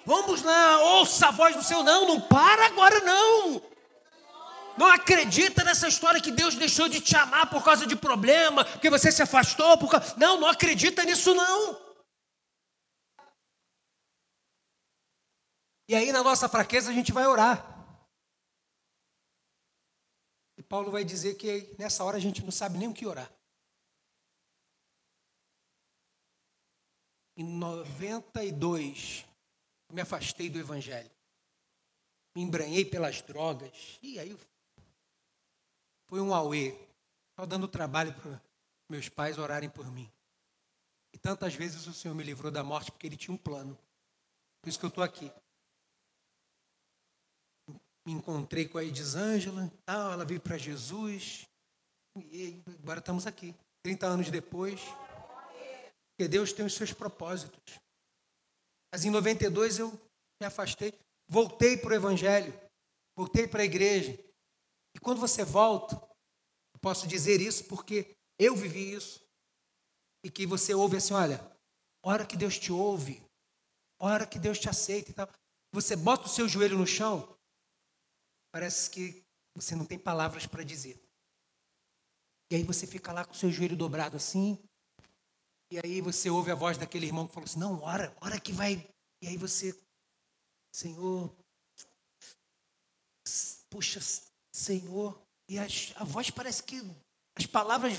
Vamos lá, ouça a voz do Senhor. Não, não para agora não. Não acredita nessa história que Deus deixou de te amar por causa de problema, que você se afastou por causa... Não, não acredita nisso não. E aí na nossa fraqueza a gente vai orar. E Paulo vai dizer que nessa hora a gente não sabe nem o que orar. Em 92, me afastei do Evangelho. Me embranhei pelas drogas. E aí foi um auê. Só dando trabalho para meus pais orarem por mim. E tantas vezes o Senhor me livrou da morte porque Ele tinha um plano. Por isso que eu estou aqui. Me encontrei com a Edisângela, tal, ela veio para Jesus. E agora estamos aqui, 30 anos depois. Porque Deus tem os seus propósitos. Mas em 92 eu me afastei, voltei para o Evangelho, voltei para a igreja. E quando você volta, eu posso dizer isso porque eu vivi isso. E que você ouve assim: olha, hora que Deus te ouve, hora que Deus te aceita e tal. Você bota o seu joelho no chão, parece que você não tem palavras para dizer. E aí você fica lá com o seu joelho dobrado assim, e aí você ouve a voz daquele irmão que falou assim: não, ora, ora que vai. E aí você, Senhor, puxa, Senhor. E as, a voz parece que as palavras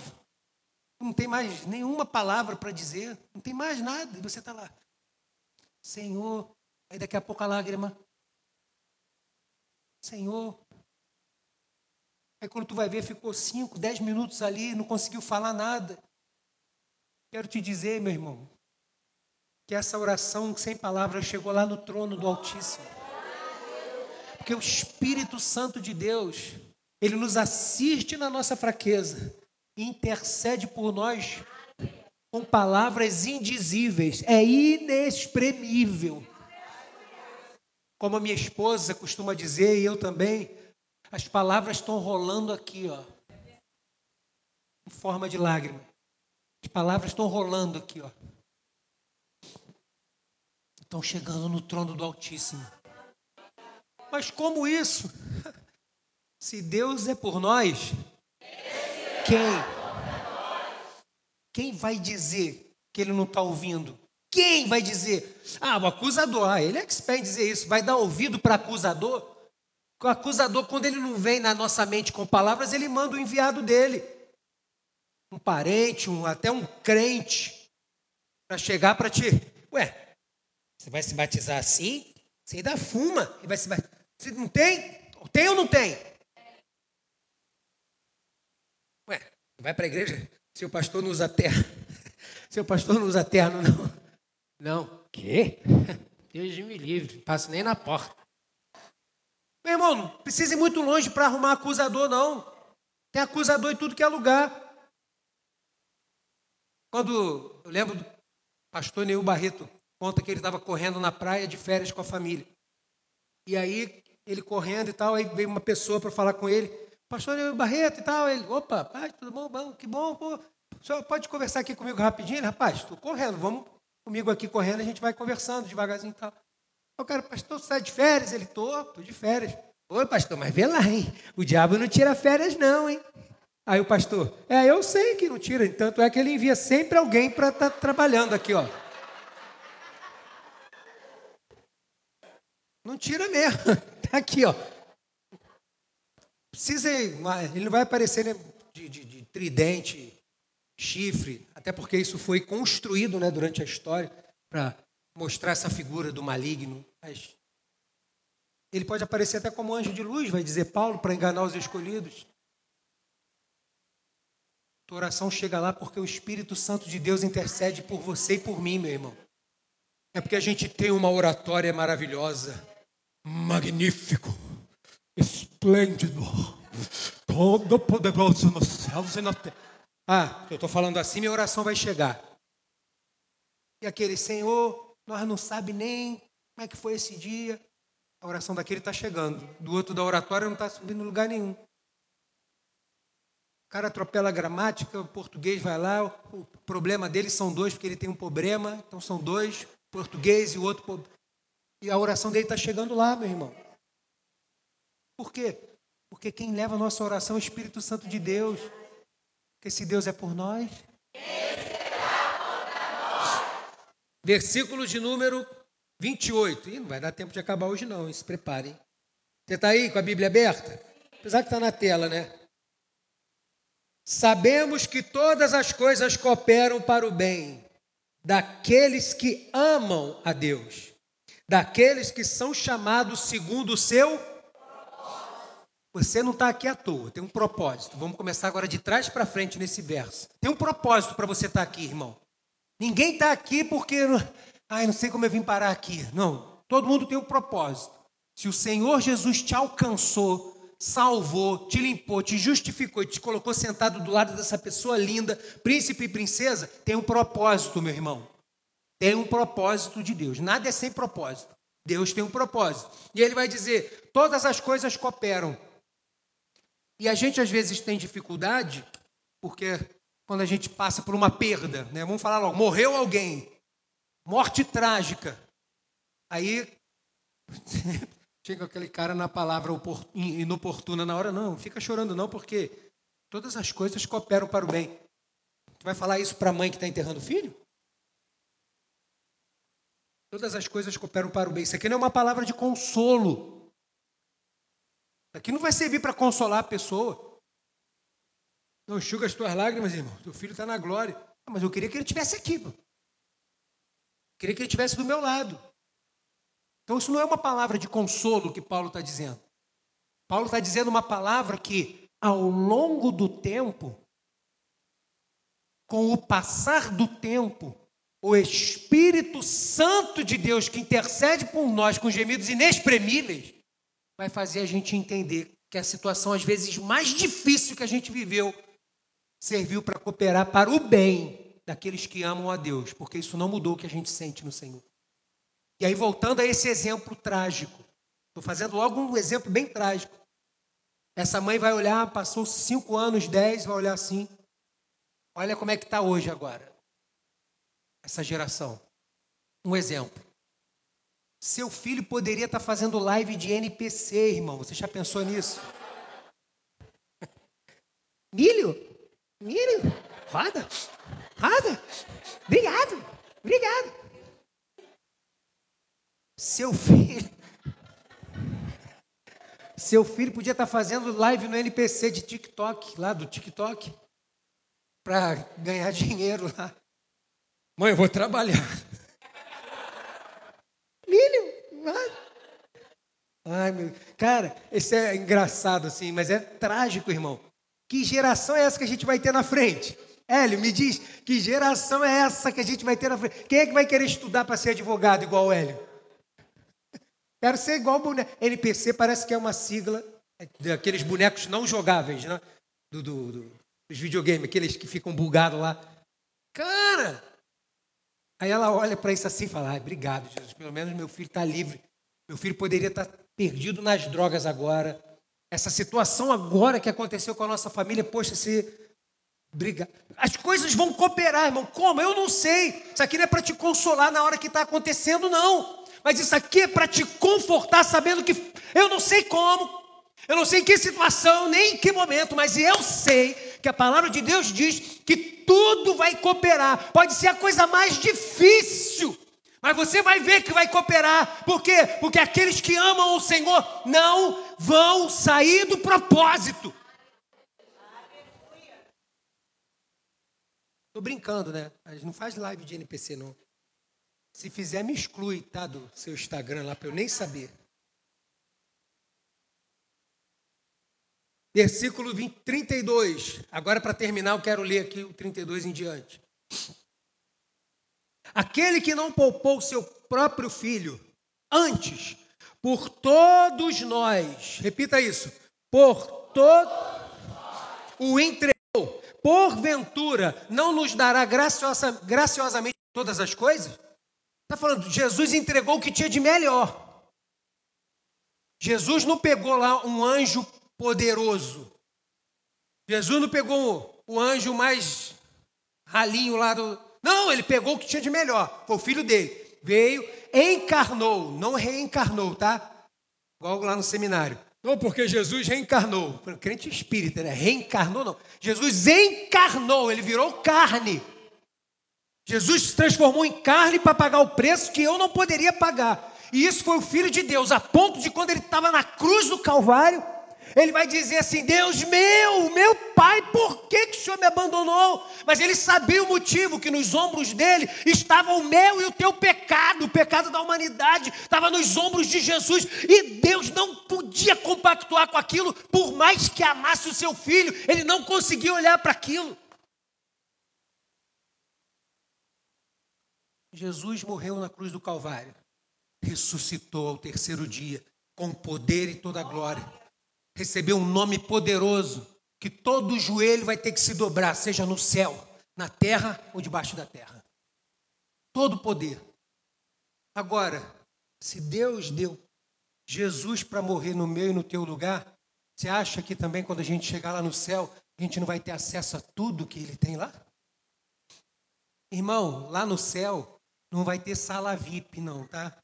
não tem mais nenhuma palavra para dizer, não tem mais nada. E você está lá, Senhor. Aí daqui a pouco a lágrima, Senhor. Aí quando tu vai ver, ficou cinco, dez minutos ali, não conseguiu falar nada. Quero te dizer, meu irmão, que essa oração sem palavras chegou lá no trono do Altíssimo. Porque o Espírito Santo de Deus, ele nos assiste na nossa fraqueza, intercede por nós com palavras indizíveis, é inexprimível. Como a minha esposa costuma dizer, e eu também, as palavras estão rolando aqui, ó, em forma de lágrima. As palavras estão rolando aqui, ó. Estão chegando no trono do Altíssimo. Mas como isso? Se Deus é por nós, quem? Quem vai dizer que Ele não está ouvindo Quem vai dizer? Ah, o acusador. Ah, ele é expert em dizer isso. Vai dar ouvido para acusador? O acusador, quando ele não vem na nossa mente com palavras, ele manda o enviado dele. Um parente, um, até um crente, para chegar para ti. Ué, você vai se batizar assim? Você ainda fuma e vai se batizar. Você não tem? Tem ou não tem? Ué, vai para a igreja? Seu pastor não usa terno. Seu pastor não usa terno, não. Não. Quê? Deus me livre. Não passo nem na porta. Meu irmão, não precisa ir muito longe para arrumar acusador, não. Tem acusador em tudo que é lugar. Quando eu lembro do pastor Neil Barreto, conta que ele estava correndo na praia de férias com a família. E aí, ele correndo e tal, aí veio uma pessoa para falar com ele. Pastor Neil Barreto e tal. Ele, opa, pai, tudo bom? bom que bom, pô. O senhor pode conversar aqui comigo rapidinho? Rapaz, estou correndo, vamos comigo aqui correndo, a gente vai conversando devagarzinho e tal. Eu quero, pastor, você está de férias? Ele, tô, tô de férias. Oi, pastor, mas vê lá, hein? O diabo não tira férias, não, hein? Aí o pastor, é, eu sei que não tira, tanto é que ele envia sempre alguém para estar tá trabalhando aqui, ó. Não tira mesmo, tá aqui, ó. Precisa, ele não vai aparecer né, de, de, de tridente, chifre, até porque isso foi construído né, durante a história para mostrar essa figura do maligno. Mas ele pode aparecer até como anjo de luz, vai dizer Paulo, para enganar os escolhidos. Tua oração chega lá porque o Espírito Santo de Deus intercede por você e por mim, meu irmão. É porque a gente tem uma oratória maravilhosa, magnífico, esplêndido, todo poderoso nos céus e na terra. Ah, eu estou falando assim, minha oração vai chegar. E aquele Senhor, nós não sabe nem como é que foi esse dia. A oração daquele está chegando. Do outro da oratória não está subindo lugar nenhum. O cara atropela a gramática, o português vai lá, o problema dele são dois, porque ele tem um problema, então são dois, português e o outro. E a oração dele está chegando lá, meu irmão. Por quê? Porque quem leva a nossa oração é o Espírito Santo de Deus. Porque se Deus é por nós. Versículo de número 28. Ih, não vai dar tempo de acabar hoje, não. Se preparem. Você está aí com a Bíblia aberta? Apesar que está na tela, né? Sabemos que todas as coisas cooperam para o bem daqueles que amam a Deus, daqueles que são chamados segundo o seu. Você não está aqui à toa, tem um propósito. Vamos começar agora de trás para frente nesse verso. Tem um propósito para você estar tá aqui, irmão. Ninguém está aqui porque Ai, não sei como eu vim parar aqui. Não, todo mundo tem um propósito. Se o Senhor Jesus te alcançou, salvou, te limpou, te justificou te colocou sentado do lado dessa pessoa linda, príncipe e princesa, tem um propósito, meu irmão. Tem um propósito de Deus. Nada é sem propósito. Deus tem um propósito. E ele vai dizer: todas as coisas cooperam. E a gente às vezes tem dificuldade, porque quando a gente passa por uma perda, né? vamos falar logo, morreu alguém, morte trágica. Aí chega aquele cara na palavra inoportuna na hora, não, fica chorando não, porque todas as coisas cooperam para o bem. Tu vai falar isso para a mãe que está enterrando o filho? Todas as coisas cooperam para o bem. Isso aqui não é uma palavra de consolo. Aqui não vai servir para consolar a pessoa. Não enxuga as tuas lágrimas, irmão. Teu filho está na glória. Ah, mas eu queria que ele estivesse aqui. Mano. Queria que ele estivesse do meu lado. Então, isso não é uma palavra de consolo que Paulo está dizendo. Paulo está dizendo uma palavra que, ao longo do tempo, com o passar do tempo, o Espírito Santo de Deus, que intercede por nós com gemidos inexprimíveis, vai fazer a gente entender que a situação, às vezes, mais difícil que a gente viveu, serviu para cooperar para o bem daqueles que amam a Deus, porque isso não mudou o que a gente sente no Senhor. E aí, voltando a esse exemplo trágico, estou fazendo logo um exemplo bem trágico. Essa mãe vai olhar, passou cinco anos, dez, vai olhar assim. Olha como é que está hoje agora. Essa geração. Um exemplo. Seu filho poderia estar fazendo live de NPC, irmão. Você já pensou nisso? Milho? Milho? Roda? Roda? Obrigado, obrigado. seu filho. Seu filho podia estar fazendo live no NPC de TikTok, lá do TikTok, para ganhar dinheiro lá. Mãe, eu vou trabalhar. Filho, vai. Ai, meu. Cara, isso é engraçado assim, mas é trágico, irmão. Que geração é essa que a gente vai ter na frente? Hélio, me diz, que geração é essa que a gente vai ter na frente? Quem é que vai querer estudar para ser advogado igual o Hélio? Quero ser igual o boneco. NPC parece que é uma sigla daqueles bonecos não jogáveis, né? Do, do, do, dos videogames, aqueles que ficam bugados lá. Cara! Aí ela olha para isso assim e fala: ah, obrigado, Jesus, pelo menos meu filho está livre. Meu filho poderia estar tá perdido nas drogas agora. Essa situação agora que aconteceu com a nossa família, poxa, se brigar. As coisas vão cooperar, irmão. Como? Eu não sei. Isso aqui não é para te consolar na hora que está acontecendo, não. Mas isso aqui é para te confortar, sabendo que eu não sei como, eu não sei em que situação, nem em que momento, mas eu sei que a palavra de Deus diz que tudo vai cooperar. Pode ser a coisa mais difícil, mas você vai ver que vai cooperar. Por quê? Porque aqueles que amam o Senhor não vão sair do propósito. Estou brincando, né? A gente não faz live de NPC, não. Se fizer, me exclui, tá? Do seu Instagram lá, para eu nem saber. Versículo 20, 32. Agora, para terminar, eu quero ler aqui o 32 em diante. Aquele que não poupou seu próprio filho, antes, por todos nós, repita isso, por todos o entregou, porventura não nos dará graciosa, graciosamente todas as coisas? Está falando, Jesus entregou o que tinha de melhor. Jesus não pegou lá um anjo poderoso. Jesus não pegou o anjo mais ralinho lá do. Não, ele pegou o que tinha de melhor. Foi o filho dele. Veio, encarnou, não reencarnou, tá? Igual lá no seminário. Não, porque Jesus reencarnou. Crente espírita, né? Reencarnou, não. Jesus encarnou, ele virou carne. Jesus se transformou em carne para pagar o preço que eu não poderia pagar. E isso foi o Filho de Deus, a ponto de quando ele estava na cruz do Calvário, ele vai dizer assim: Deus meu, meu Pai, por que, que o Senhor me abandonou? Mas ele sabia o motivo, que nos ombros dele estava o meu e o teu pecado, o pecado da humanidade, estava nos ombros de Jesus, e Deus não podia compactuar com aquilo, por mais que amasse o seu filho, ele não conseguia olhar para aquilo. Jesus morreu na cruz do Calvário, ressuscitou ao terceiro dia, com poder e toda a glória. Recebeu um nome poderoso, que todo joelho vai ter que se dobrar, seja no céu, na terra ou debaixo da terra. Todo poder. Agora, se Deus deu Jesus para morrer no meu e no teu lugar, você acha que também quando a gente chegar lá no céu, a gente não vai ter acesso a tudo que ele tem lá? Irmão, lá no céu, não vai ter sala VIP, não, tá?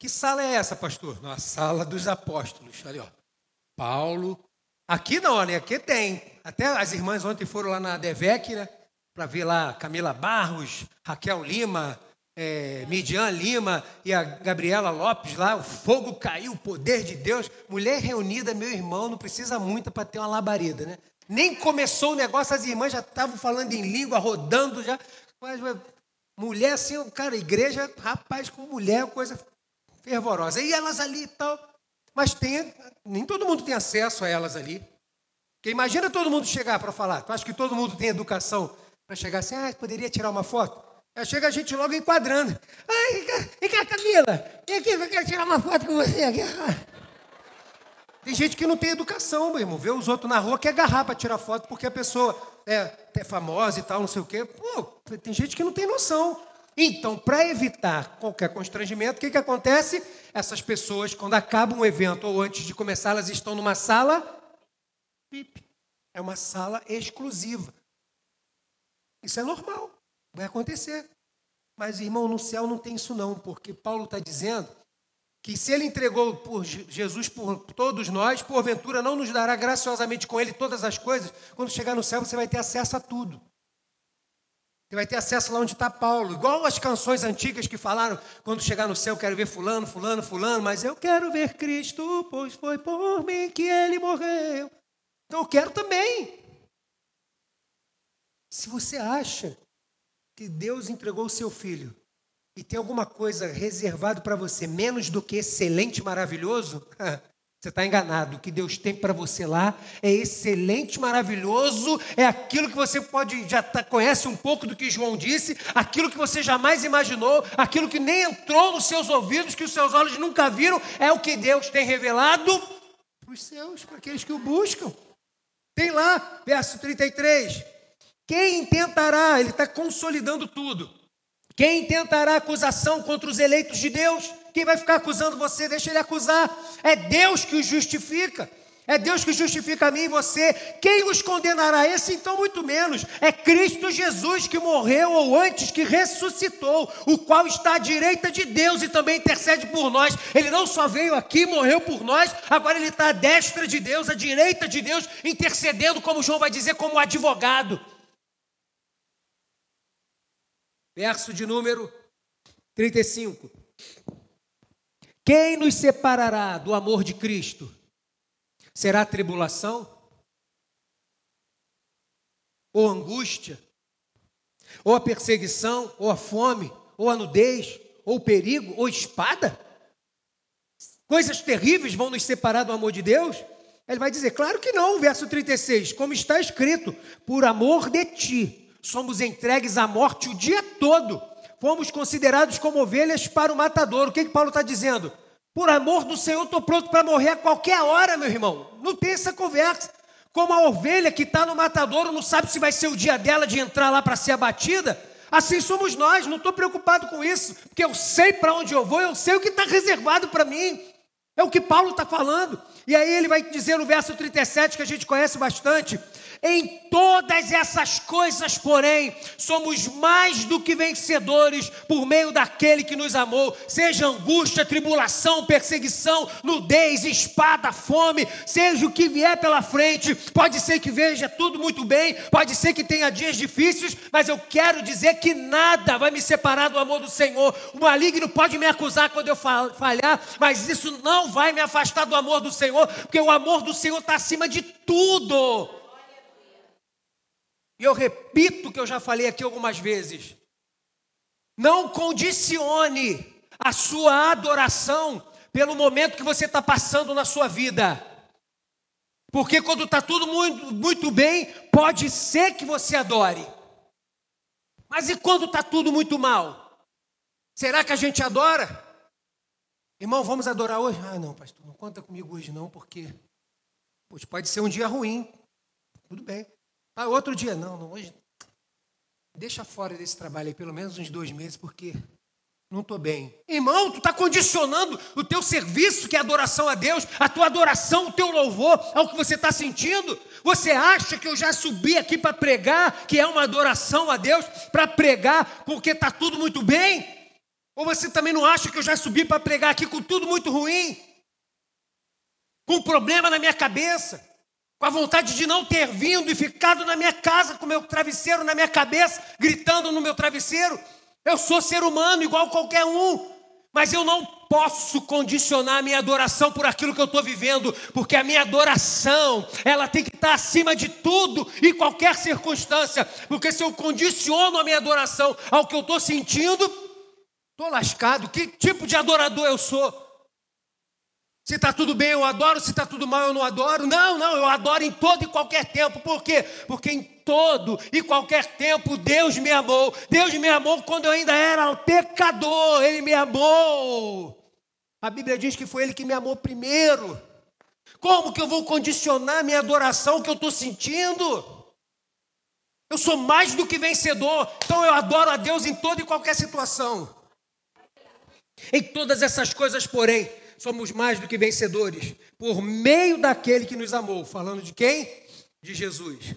Que sala é essa, pastor? Na sala dos apóstolos. Ali, ó. Paulo. Aqui não, né? Aqui tem. Até as irmãs ontem foram lá na Devec, né? Para ver lá Camila Barros, Raquel Lima, é, Midian Lima e a Gabriela Lopes lá. O fogo caiu, o poder de Deus. Mulher reunida, meu irmão, não precisa muito para ter uma labareda, né? Nem começou o negócio, as irmãs já estavam falando em língua, rodando já. Mas, mulher assim, cara, igreja, rapaz, com mulher, coisa fervorosa. E elas ali e tal. Mas tem, nem todo mundo tem acesso a elas ali. Porque imagina todo mundo chegar para falar. Tu acha que todo mundo tem educação para chegar assim, ah, poderia tirar uma foto? Aí chega a gente logo enquadrando. Ai, vem cá, Camila, vem aqui, eu quero tirar uma foto com você aqui. Tem gente que não tem educação, meu irmão. Vê os outros na rua que agarrar para tirar foto porque a pessoa é, é famosa e tal, não sei o quê. Pô, tem gente que não tem noção. Então, para evitar qualquer constrangimento, o que, que acontece? Essas pessoas, quando acaba um evento ou antes de começar, elas estão numa sala VIP. É uma sala exclusiva. Isso é normal, vai acontecer. Mas, irmão, no céu não tem isso não, porque Paulo está dizendo que se ele entregou por Jesus por todos nós, porventura não nos dará graciosamente com ele todas as coisas, quando chegar no céu você vai ter acesso a tudo. Você vai ter acesso lá onde está Paulo, igual as canções antigas que falaram: quando chegar no céu, quero ver Fulano, Fulano, Fulano, mas eu quero ver Cristo, pois foi por mim que ele morreu. Então eu quero também. Se você acha que Deus entregou o seu filho e tem alguma coisa reservado para você menos do que excelente, maravilhoso, Você está enganado. O que Deus tem para você lá é excelente, maravilhoso. É aquilo que você pode já tá, conhece um pouco do que João disse, aquilo que você jamais imaginou, aquilo que nem entrou nos seus ouvidos, que os seus olhos nunca viram, é o que Deus tem revelado para os seus, para aqueles que o buscam. Tem lá, verso 33. Quem intentará? Ele está consolidando tudo. Quem tentará acusação contra os eleitos de Deus? Quem vai ficar acusando você? Deixa ele acusar. É Deus que os justifica. É Deus que justifica a mim e você. Quem os condenará? Esse então, muito menos. É Cristo Jesus que morreu ou antes que ressuscitou, o qual está à direita de Deus e também intercede por nós. Ele não só veio aqui, morreu por nós, agora ele está à destra de Deus, à direita de Deus, intercedendo, como João vai dizer, como advogado. Verso de número 35. Quem nos separará do amor de Cristo? Será tribulação? Ou angústia? Ou a perseguição? Ou a fome? Ou a nudez? Ou o perigo? Ou espada? Coisas terríveis vão nos separar do amor de Deus? Ele vai dizer, claro que não, verso 36, como está escrito, por amor de ti somos entregues à morte o dia todo. Fomos considerados como ovelhas para o matador. O que, que Paulo está dizendo? Por amor do Senhor, estou pronto para morrer a qualquer hora, meu irmão. Não tem essa conversa. Como a ovelha que está no matadouro não sabe se vai ser o dia dela de entrar lá para ser abatida, assim somos nós. Não estou preocupado com isso, porque eu sei para onde eu vou, eu sei o que está reservado para mim. É o que Paulo está falando. E aí ele vai dizer no verso 37, que a gente conhece bastante: em todas essas coisas, porém, somos mais do que vencedores por meio daquele que nos amou, seja angústia, tribulação, perseguição, nudez, espada, fome, seja o que vier pela frente. Pode ser que veja tudo muito bem, pode ser que tenha dias difíceis, mas eu quero dizer que nada vai me separar do amor do Senhor. O maligno pode me acusar quando eu falhar, mas isso não vai me afastar do amor do Senhor, porque o amor do Senhor está acima de tudo. E eu repito o que eu já falei aqui algumas vezes. Não condicione a sua adoração pelo momento que você está passando na sua vida. Porque quando está tudo muito, muito bem, pode ser que você adore. Mas e quando está tudo muito mal? Será que a gente adora? Irmão, vamos adorar hoje? Ah, não, pastor, não conta comigo hoje não, porque hoje pode ser um dia ruim. Tudo bem. Ah, outro dia, não, não, hoje. Deixa fora desse trabalho aí pelo menos uns dois meses, porque não estou bem. Irmão, tu está condicionando o teu serviço, que é adoração a Deus, a tua adoração, o teu louvor, ao que você está sentindo. Você acha que eu já subi aqui para pregar, que é uma adoração a Deus, para pregar porque está tudo muito bem? Ou você também não acha que eu já subi para pregar aqui com tudo muito ruim? Com um problema na minha cabeça? Com a vontade de não ter vindo e ficado na minha casa com meu travesseiro na minha cabeça, gritando no meu travesseiro. Eu sou ser humano igual qualquer um, mas eu não posso condicionar a minha adoração por aquilo que eu estou vivendo, porque a minha adoração, ela tem que estar acima de tudo e qualquer circunstância, porque se eu condiciono a minha adoração ao que eu estou sentindo, estou lascado. Que tipo de adorador eu sou? Se está tudo bem, eu adoro. Se está tudo mal, eu não adoro. Não, não, eu adoro em todo e qualquer tempo. Por quê? Porque em todo e qualquer tempo Deus me amou. Deus me amou quando eu ainda era pecador. Ele me amou. A Bíblia diz que foi Ele que me amou primeiro. Como que eu vou condicionar minha adoração que eu estou sentindo? Eu sou mais do que vencedor. Então eu adoro a Deus em toda e qualquer situação. Em todas essas coisas, porém, somos mais do que vencedores por meio daquele que nos amou. Falando de quem? De Jesus.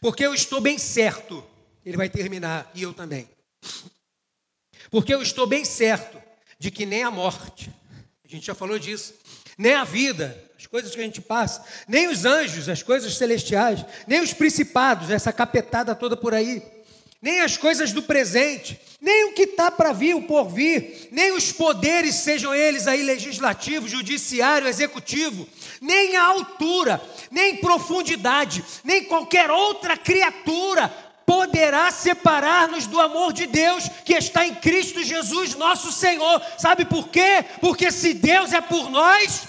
Porque eu estou bem certo, ele vai terminar, e eu também. Porque eu estou bem certo de que nem a morte, a gente já falou disso, nem a vida, as coisas que a gente passa, nem os anjos, as coisas celestiais, nem os principados, essa capetada toda por aí, nem as coisas do presente, nem o que está para vir, o porvir, nem os poderes, sejam eles aí legislativo, judiciário, executivo, nem a altura, nem profundidade, nem qualquer outra criatura poderá separar-nos do amor de Deus que está em Cristo Jesus, nosso Senhor. Sabe por quê? Porque se Deus é por nós,